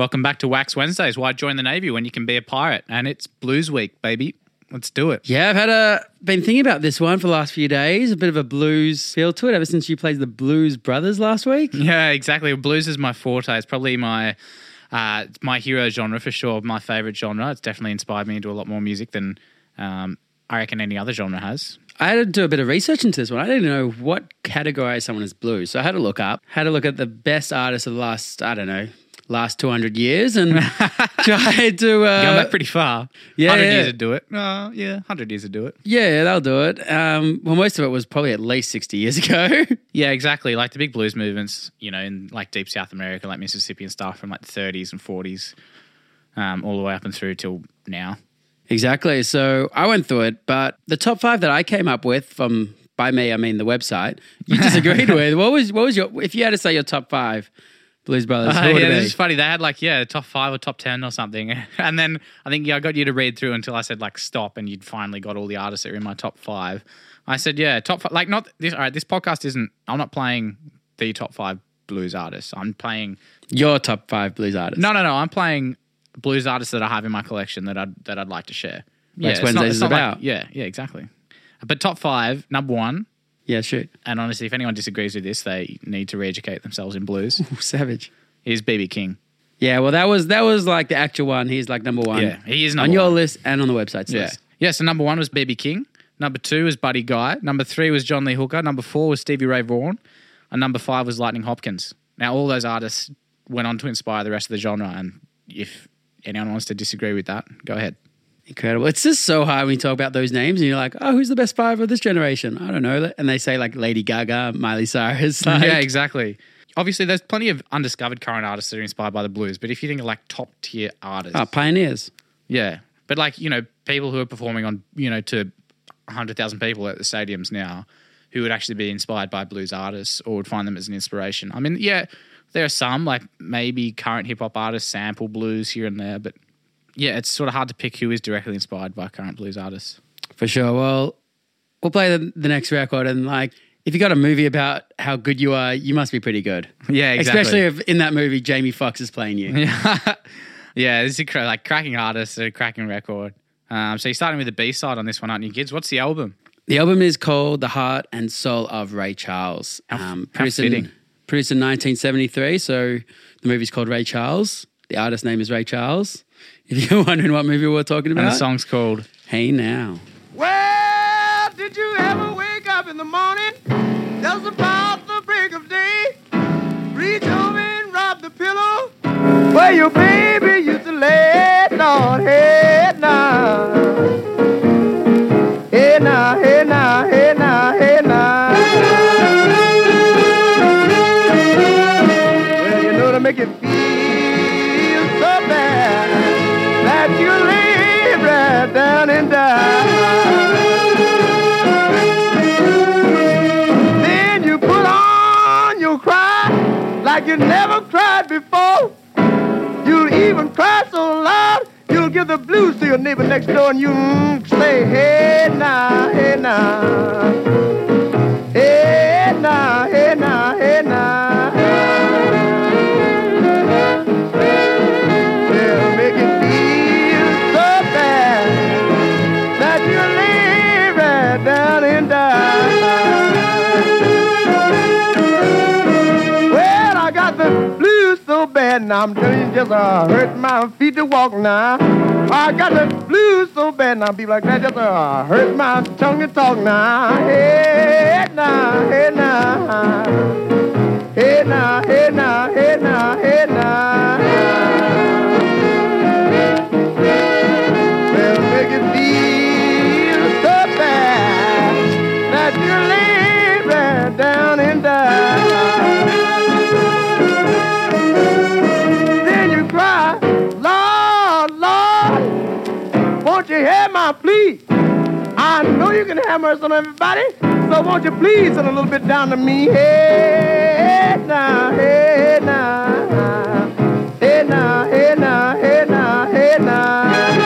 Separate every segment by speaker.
Speaker 1: Welcome back to Wax Wednesdays. Why join the Navy when you can be a pirate? And it's Blues Week, baby. Let's do it.
Speaker 2: Yeah, I've had a been thinking about this one for the last few days. A bit of a blues feel to it ever since you played the Blues Brothers last week.
Speaker 1: Yeah, exactly. Blues is my forte. It's probably my uh, my hero genre for sure. My favorite genre. It's definitely inspired me into a lot more music than um, I reckon any other genre has.
Speaker 2: I had to do a bit of research into this one. I didn't know what categorize someone as blues, so I had to look up. Had to look at the best artists of the last I don't know last 200 years and tried to uh,
Speaker 1: Going back pretty far.
Speaker 2: yeah,
Speaker 1: 100
Speaker 2: yeah.
Speaker 1: years to do it. Uh, yeah, 100 years to do it.
Speaker 2: yeah they'll do it um, well most of it was probably at least 60 years ago
Speaker 1: Yeah, exactly. Like the big blues movements, you know, in like deep South America, like Mississippi and stuff from like the 30s and 40s, um, all the way up and through till now.
Speaker 2: Exactly. So I went through it, but the top five that I came up with from by me, I mean the website, you disagreed with. What was what was your if you had to say your top five Blues Brothers,
Speaker 1: Uh, yeah, this is funny. They had like yeah, top five or top ten or something, and then I think yeah, I got you to read through until I said like stop, and you'd finally got all the artists that are in my top five. I said yeah, top five. Like not this. All right, this podcast isn't. I'm not playing the top five blues artists. I'm playing
Speaker 2: Your top five blues artists.
Speaker 1: no, no, no. I'm playing blues artists that I have in my collection that I'd that I'd like to share. It's not-
Speaker 2: Wednesdays is
Speaker 1: not like-
Speaker 2: about.
Speaker 1: yeah, yeah, exactly. But top five, number one,
Speaker 2: Yeah, shoot.
Speaker 1: and honestly, if anyone disagrees with this, they need to re-educate themselves in blues.
Speaker 2: Ooh, savage.
Speaker 1: is BB King.
Speaker 2: Yeah, well that was that was like the actual one. He's like number one.
Speaker 1: Yeah, he is
Speaker 2: on
Speaker 1: number
Speaker 2: your
Speaker 1: one.
Speaker 2: list and on the website's
Speaker 1: Yeah.
Speaker 2: list.
Speaker 1: Yeah, so number one was BB King. Number two was Buddy Guy. Number three was John Lee Hooker. Number four was Stevie Ray Vaughan. And number five was Lightning Hopkins. Now, all those artists went on to inspire the rest of the genre. And if anyone wants to disagree with that, go ahead.
Speaker 2: Incredible. It's just so hard when you talk about those names and you're like, oh, who's the best five of this generation? I don't know. And they say like Lady Gaga, Miley Cyrus. Like,
Speaker 1: yeah, exactly. Obviously, there's plenty of undiscovered current artists that are inspired by the blues. But if you think of like top tier artists,
Speaker 2: oh, pioneers.
Speaker 1: Yeah, but like you know, people who are performing on you know to hundred thousand people at the stadiums now, who would actually be inspired by blues artists or would find them as an inspiration. I mean, yeah, there are some like maybe current hip hop artists sample blues here and there, but yeah, it's sort of hard to pick who is directly inspired by current blues artists.
Speaker 2: For sure. Well, we'll play the, the next record and like, if you got a movie about how good you are, you must be pretty good.
Speaker 1: Yeah, exactly.
Speaker 2: Especially if in that movie Jamie Foxx is playing you.
Speaker 1: yeah, yeah, this is cra- like cracking artist, a cracking record. Um, so you're starting with the B side on this one, aren't you, Gids? What's the album?
Speaker 2: The album is called The Heart and Soul of Ray Charles. Um,
Speaker 1: How- how
Speaker 2: produced, in,
Speaker 1: fitting.
Speaker 2: produced in 1973. So the movie's called Ray Charles. The artist name is Ray Charles. If you're wondering what movie we're talking
Speaker 1: And
Speaker 2: about,
Speaker 1: the song's called
Speaker 2: Hey Now.
Speaker 3: Well, did you ever wake up in the morning just about the break of day? Reach over and rub the pillow where your baby used to lay. Lord, hey now. Hey now, hey now, hey You'll even cry so loud you'll give the blues to your neighbor next door and you mm, say, hey now, hey now. Just uh, hurt my feet to walk now. I got the blues so bad now, people like that just uh, hurt my tongue to talk now. Hey now, hey now, hey now, hey now, hey now, hey now. You hear my plea? I know you can have mercy on everybody, so won't you please send a little bit down to me? Hey now, hey now, hey now, hey now, hey now, hey now.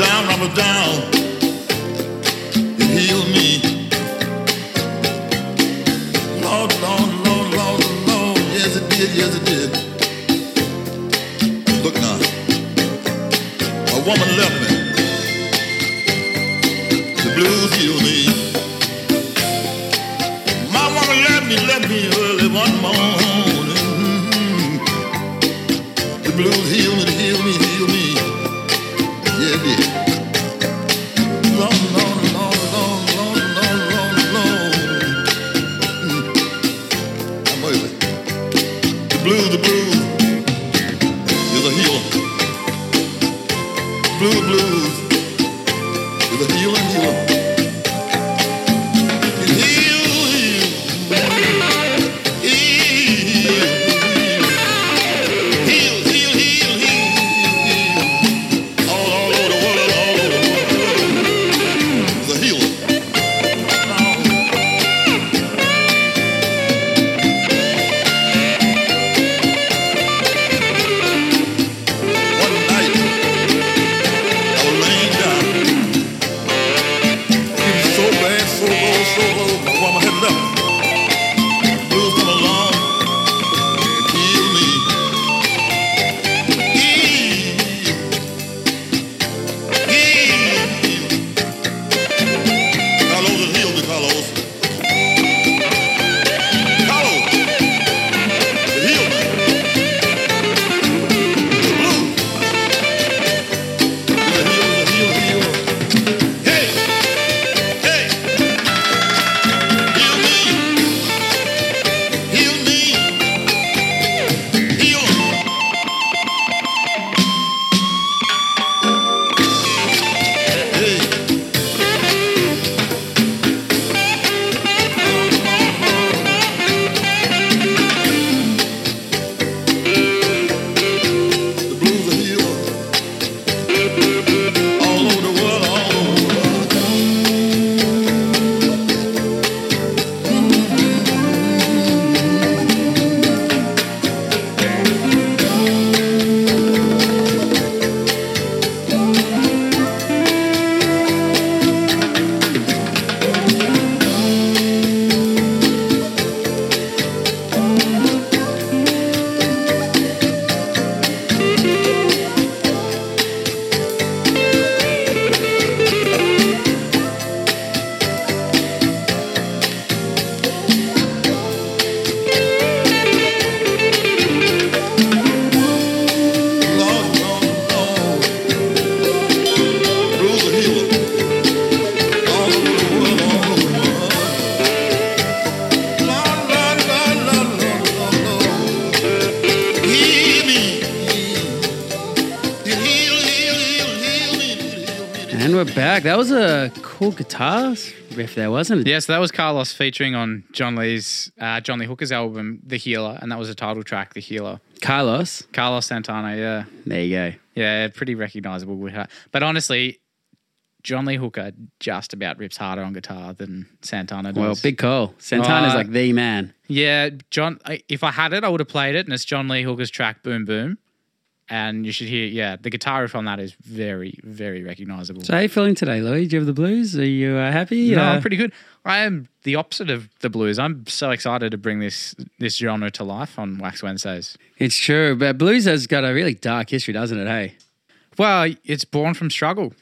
Speaker 3: Down,
Speaker 4: I was down. It healed me. Lord, Lord, Lord, Lord, Lord. Yes, it did, yes, it did. Look now. A woman left me. The blues healed me. My woman left me, left me early one morning. The blues heal me,
Speaker 2: riff there, wasn't it?
Speaker 1: Yeah, so that was Carlos featuring on John Lee's uh, John Lee Hooker's album, The Healer, and that was the title track, The Healer.
Speaker 2: Carlos.
Speaker 1: Carlos Santana, yeah,
Speaker 2: There you go.
Speaker 1: yeah, pretty recognizable with her. But honestly, John Lee Hooker just about rips harder on guitar than Santana does.
Speaker 2: Well, big call. Santana's
Speaker 1: Uh,
Speaker 2: like the man.
Speaker 1: Yeah, John. If I had it, I would have played it, and it's John Lee Hooker's track "Boom Boom," and you should hear. Yeah, the guitar riff on that is very, very recognizable.
Speaker 2: So how are you feeling today, Lewis? Do you have the blues? Are you uh, happy?
Speaker 1: no,
Speaker 2: Uh,
Speaker 1: I'm pretty good. I am the opposite of the blues. I'm so excited to bring this this genre to life on Wax Wednesdays.
Speaker 2: It's true, but blues has got a really dark history, doesn't it? Hey.
Speaker 1: Well, it's born from struggle.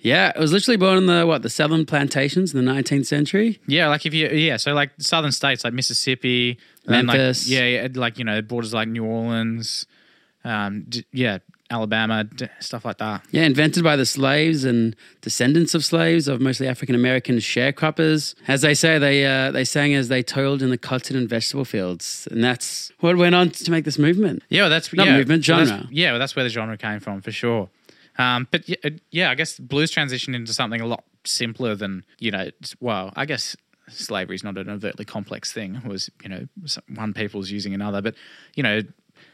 Speaker 2: Yeah, it was literally born in the what the southern plantations in the 19th century.
Speaker 1: Yeah, like if you yeah, so like southern states like Mississippi, and then, like,
Speaker 2: Memphis.
Speaker 1: yeah, yeah, like you know borders like New Orleans, um, d- yeah, Alabama, d- stuff like that.
Speaker 2: Yeah, invented by the slaves and descendants of slaves of mostly African American sharecroppers. As they say, they uh, they sang as they toiled in the cotton and vegetable fields, and that's what went on to make this movement.
Speaker 1: Yeah, well, that's
Speaker 2: Not
Speaker 1: yeah,
Speaker 2: movement,
Speaker 1: well, that's-
Speaker 2: genre.
Speaker 1: yeah, well, that's where the genre came from for sure. Um, but yeah, uh, yeah, I guess blues transitioned into something a lot simpler than you know. Well, I guess slavery is not an overtly complex thing. It was you know one people's using another, but you know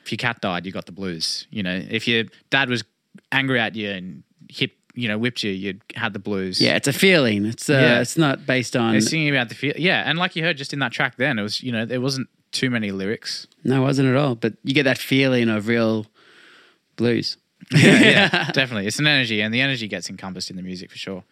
Speaker 1: if your cat died, you got the blues. You know if your dad was angry at you and hit you know whipped you, you had the blues.
Speaker 2: Yeah, it's a feeling. It's uh,
Speaker 1: Yeah.
Speaker 2: it's not based on.
Speaker 1: They're singing about the feel. Yeah, and like you heard just in that track, then it was you know there wasn't too many lyrics.
Speaker 2: No, it wasn't at all. But you get that feeling of real blues.
Speaker 1: Yeah, yeah, definitely. It's an energy, and the energy gets encompassed in the music for sure.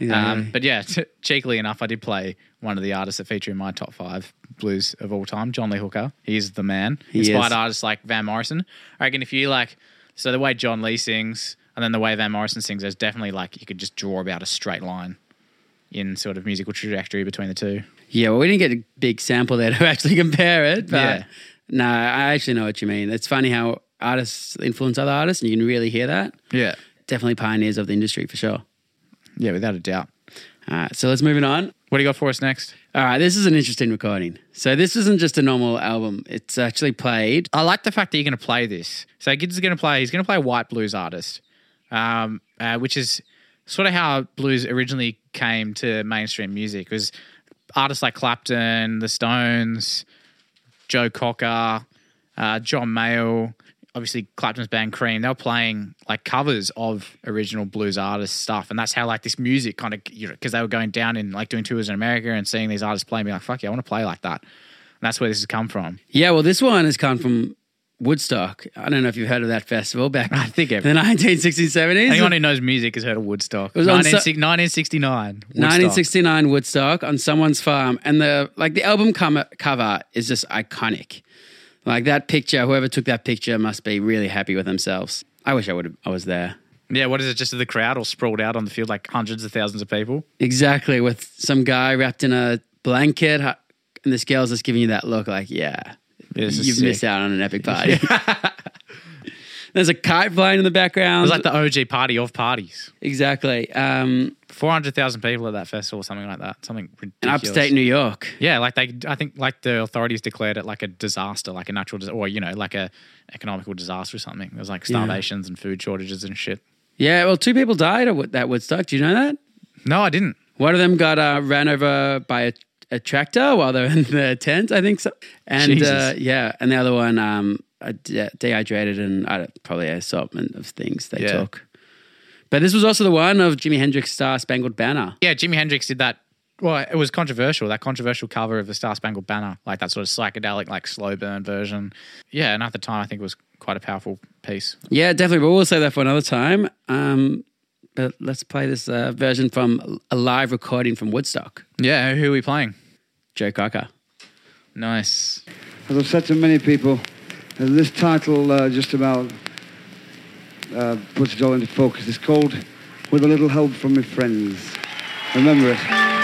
Speaker 1: Um, but yeah, t- cheekily enough, I did play one of the artists that feature in my top five blues of all time, John Lee Hooker. He's the man.
Speaker 2: He
Speaker 1: Inspired
Speaker 2: is.
Speaker 1: artists like Van Morrison. I reckon if you like, so the way John Lee sings and then the way Van Morrison sings, there's definitely like you could just draw about a straight line in sort of musical trajectory between the two.
Speaker 2: yeah, well, we didn't get a big sample there to actually compare it. But
Speaker 1: Yeah.
Speaker 2: no, I actually know what you mean. It's funny how artists influence other artists, and you can really hear that.
Speaker 1: Yeah.
Speaker 2: Definitely pioneers of the industry for sure.
Speaker 1: Yeah, without a doubt.
Speaker 2: All right, so let's move it on.
Speaker 1: What do you got for us next?
Speaker 2: All right, this is an interesting recording. So this isn't just a normal album. It's actually played.
Speaker 1: I like the fact that you're going to play this. So Gids is going to play. He's going to play a white blues artist, um, uh, which is sort of how blues originally came to mainstream music. It was artists like Clapton, The Stones, Joe Cocker, uh, John Mayall, obviously Clapton's band Cream. They were playing like covers of original blues artist stuff, and that's how like this music kind of you know because they were going down and like doing tours in America and seeing these artists play, and be like, fuck yeah, I want to play like that. And that's where this has come from.
Speaker 2: Yeah, well, this one has come from Woodstock. I don't know if you've heard of that festival back
Speaker 1: I think
Speaker 2: in the 1960s, 70s.
Speaker 1: Anyone who knows music has heard of Woodstock.
Speaker 2: It was on
Speaker 1: 19,
Speaker 2: so-
Speaker 1: 1969. Woodstock.
Speaker 2: 1969 Woodstock on someone's farm, and the like the album cover is just iconic. Like that picture, whoever took that picture must be really happy with themselves. I wish I would have. I was there.
Speaker 1: Yeah, what is it? Just of the crowd all sprawled out on the field like hundreds of thousands of people?
Speaker 2: Exactly, with some guy wrapped in a blanket, and this girl's just giving you that look, like, yeah, you've
Speaker 1: sick.
Speaker 2: missed out on an epic party. There's a kite flying in the background.
Speaker 1: It was like the OG party of parties.
Speaker 2: exactly. Um,
Speaker 1: 400,000 people at that festival, or something like that. Something ridiculous.
Speaker 2: upstate New York.
Speaker 1: Yeah, like they, I think like the authorities declared it like a disaster, like a natural, dis- or you know, like a economical disaster or something. There was like
Speaker 2: Yeah.
Speaker 1: starvations and food shortages and shit.
Speaker 2: Yeah, well, two people died at that Woodstock. Do you know that?
Speaker 1: No, I didn't.
Speaker 2: One of them got uh, ran over by a, a tractor while they were in the tent, I think so. And uh, yeah, and the other one um, uh, de- dehydrated and uh, probably an assortment of things they
Speaker 1: Yeah.
Speaker 2: took. But this was also the one of Jimi Hendrix' Star Spangled Banner.
Speaker 1: Yeah, Jimi Hendrix did that. Well, it was controversial. That controversial cover of the Star Spangled Banner, like that sort of psychedelic, like slow burn version. Yeah, and at the time, I think it was quite a powerful piece.
Speaker 2: Yeah, definitely. But we'll say that for another time. Um, but let's play this uh, version from a live recording from Woodstock.
Speaker 1: Yeah, who are we playing?
Speaker 2: Joe Cocker.
Speaker 1: Nice.
Speaker 5: As I've said to many people, uh, this title uh, just about uh, puts it all into focus. It's called With a Little Help from My Friends. Remember it.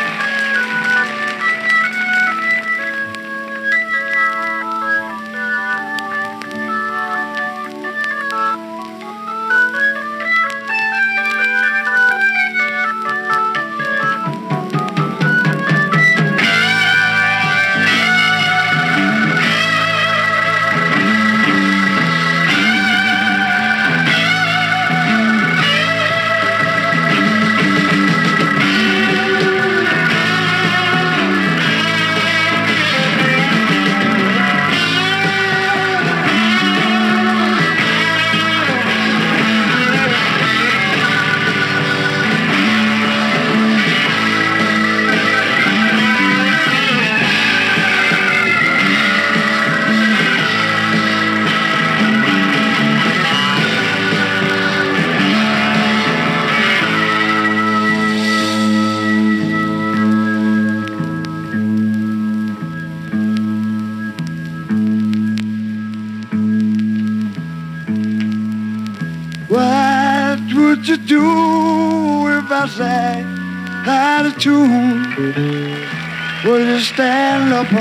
Speaker 5: Up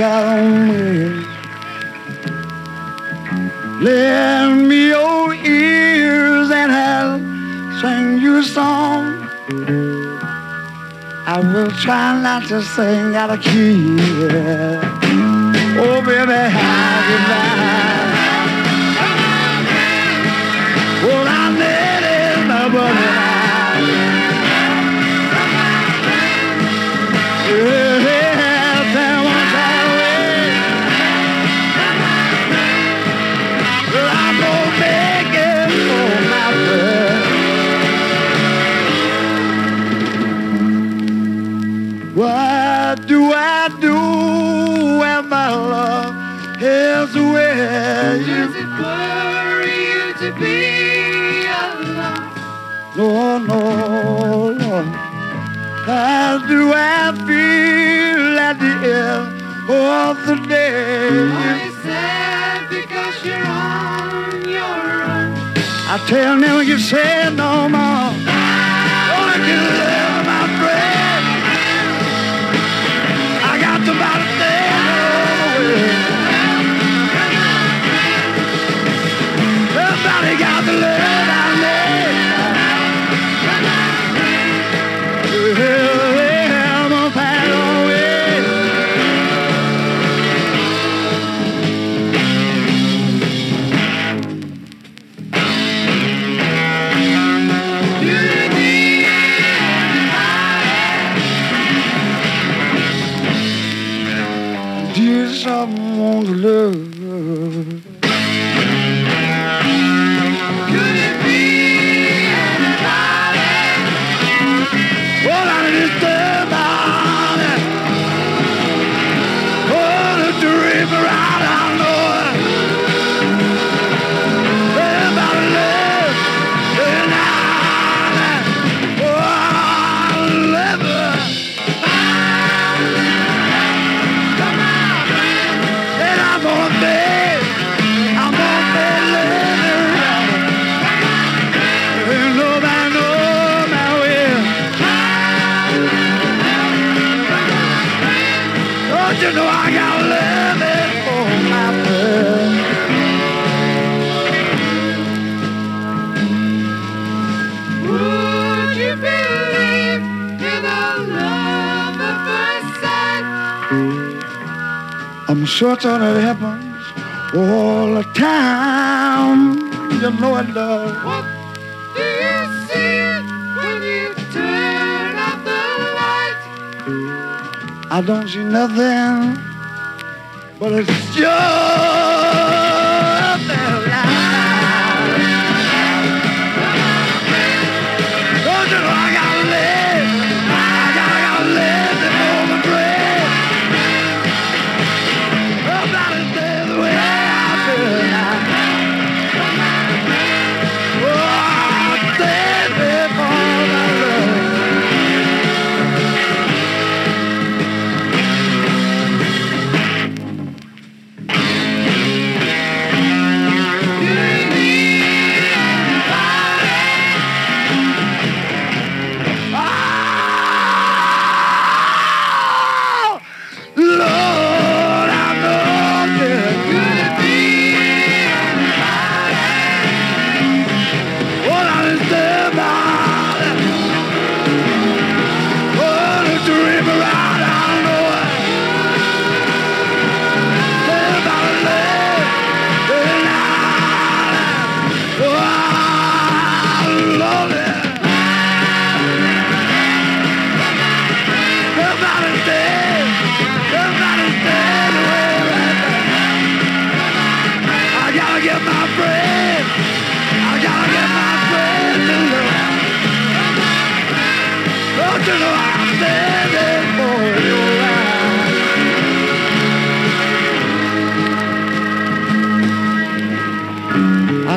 Speaker 5: on me? Lend me your ears and I'll sing you a song. I will try not to sing out of key. Oh, baby, how you Tell me what
Speaker 3: you said
Speaker 5: no more. sure
Speaker 3: thought it
Speaker 5: happens all the time. You know it does.
Speaker 3: What do you see when you turn out the light?
Speaker 5: I don't see nothing, but it's just.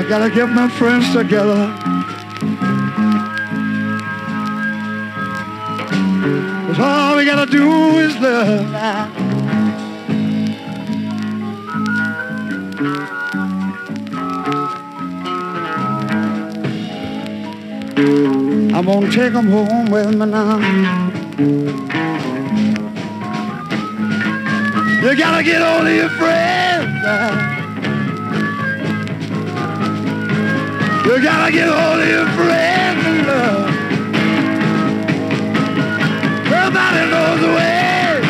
Speaker 5: gotta get my friends together. Cause all we gotta do is love. I'm gonna take them home with me now. You gotta get all of your friends. You gotta get hold of your friends and love. Everybody knows the way.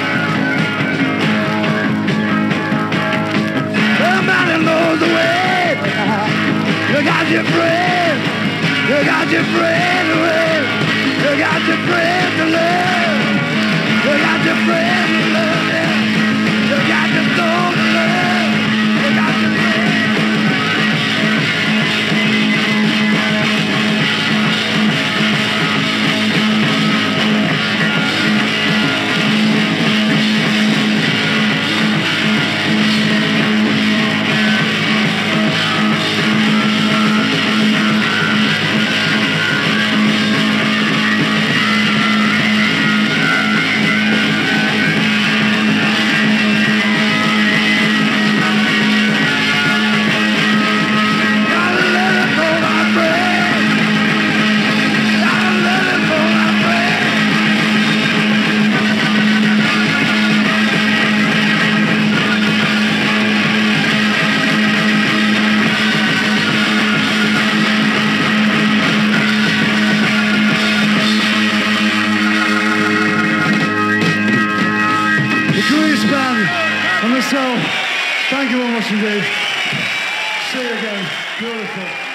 Speaker 5: Everybody knows the way. You got your friends. You got your friends to love. You got your friends to love. You love. So, thank you very much indeed. See you again. Beautiful.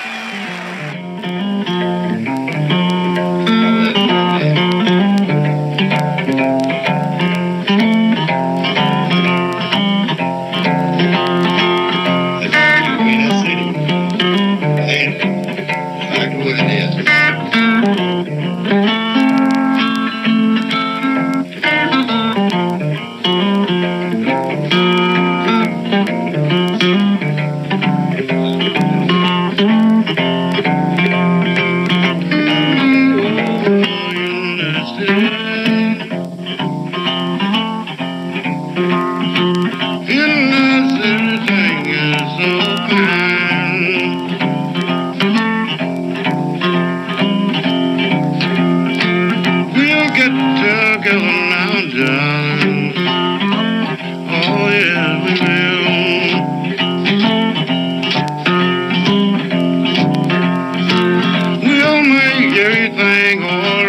Speaker 6: Everything alright,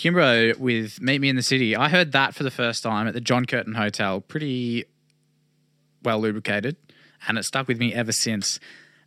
Speaker 1: Kimbrough with Meet Me in the City. I heard that for the first time at the John Curtin Hotel, pretty well lubricated, and it stuck with me ever since.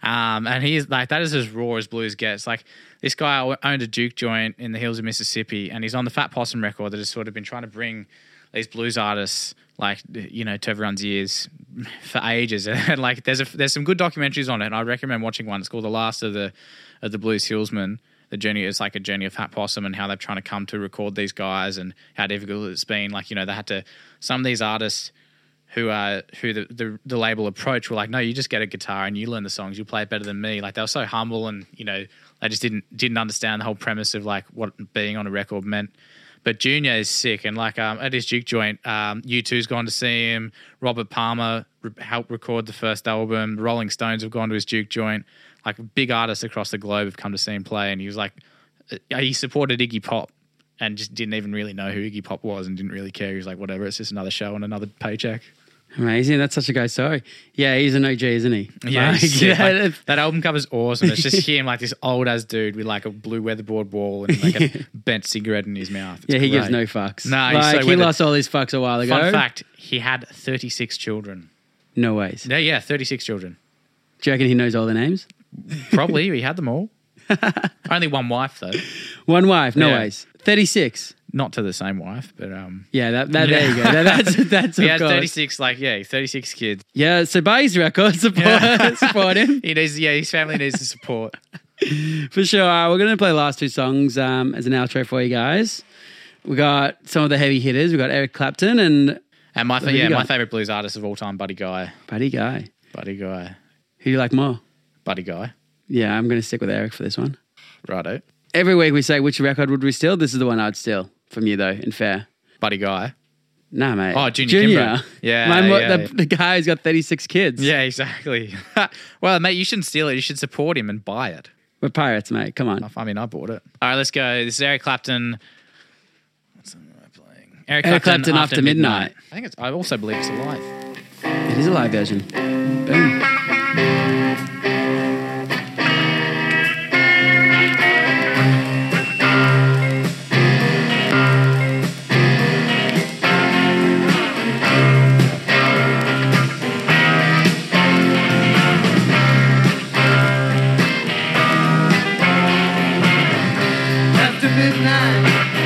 Speaker 1: Um, and he's like, that is as raw as blues gets. Like, this guy owned a juke joint in the hills of Mississippi, and he's on the Fat Possum record that has sort of been trying to bring these blues artists, like, you know, to everyone's ears for ages. And like, there's a, there's some good documentaries on it, and I recommend watching one. It's called The Last of the of the Blues Hillsmen the journey is like a journey of Fat Possum and how they're trying to come to record these guys and how difficult it's been. Like, you know, they had to some of these artists who uh who the, the the label approach were like, no, you just get a guitar and you learn the songs, you play it better than me. Like they were so humble and, you know, they just didn't didn't understand the whole premise of like what being on a record meant. But Junior is sick, and like um, at his juke joint, um, U2's gone to see him. Robert Palmer re- helped record the first album. Rolling Stones have gone to his juke joint. Like big artists across the globe have come to see him play, and he was like, uh, he supported Iggy Pop, and just didn't even really know who Iggy Pop was, and didn't really care. He was like, whatever, it's just another show and another paycheck.
Speaker 2: Amazing. That's such a great story. Yeah, he's an OG, isn't he?
Speaker 1: Yeah,
Speaker 2: Like, yeah,
Speaker 1: Like, that album cover's awesome. It's just him, like this old ass dude with like a blue weatherboard wall and like a bent cigarette in his mouth. It's
Speaker 2: yeah, he gives no fucks.
Speaker 1: No, he's
Speaker 2: like,
Speaker 1: so
Speaker 2: he
Speaker 1: weathered.
Speaker 2: lost all his fucks a while ago.
Speaker 1: Fun fact: he had thirty six children.
Speaker 2: No ways.
Speaker 1: Yeah, yeah, thirty six children.
Speaker 2: Do you reckon he knows all the names?
Speaker 1: Probably he had them all. Only one wife though,
Speaker 2: One wife, no
Speaker 1: Yeah.
Speaker 2: ways. 36.
Speaker 1: not to the same wife, but um,
Speaker 2: Yeah, that, that there you go. That- that's that's
Speaker 1: he
Speaker 2: of
Speaker 1: had
Speaker 2: course.
Speaker 1: thirty six. Like yeah, thirty six kids.
Speaker 2: Yeah, so buy his record, support,
Speaker 1: Yeah.
Speaker 2: support him
Speaker 1: He needs, yeah, his family needs the support.
Speaker 2: for sure. Uh, we're going to play the last two songs um, as an outro for you guys. We got some of the heavy hitters. We got Eric Clapton and
Speaker 1: And my fa-
Speaker 2: Who you
Speaker 1: yeah, my
Speaker 2: got?
Speaker 1: favorite blues artist of all time, Buddy Guy.
Speaker 2: Buddy Guy.
Speaker 1: Buddy Guy.
Speaker 2: Who do you like more?
Speaker 1: Buddy Guy.
Speaker 2: Yeah, I'm going to stick with Eric for this one.
Speaker 1: Righto.
Speaker 2: Every week we say which record would we steal. This is the one I'd steal from you though. In fair.
Speaker 1: Buddy Guy.
Speaker 2: Nah, mate.
Speaker 1: Oh, Junior Kimbrough. Yeah,
Speaker 2: Mine,
Speaker 1: yeah,
Speaker 2: the,
Speaker 1: yeah.
Speaker 2: the guy who's got 36 kids.
Speaker 1: Yeah, exactly. well, mate, you shouldn't steal it. You should support him and buy it.
Speaker 2: We're pirates, mate. Come on.
Speaker 1: I mean, I bought it. All right, let's go. This is Eric Clapton. What's song am I playing? Eric,
Speaker 2: Eric Clapton, After Midnight.
Speaker 1: I think it's. I also believe it's alive.
Speaker 2: It is a live version. Boom.
Speaker 5: Midnight,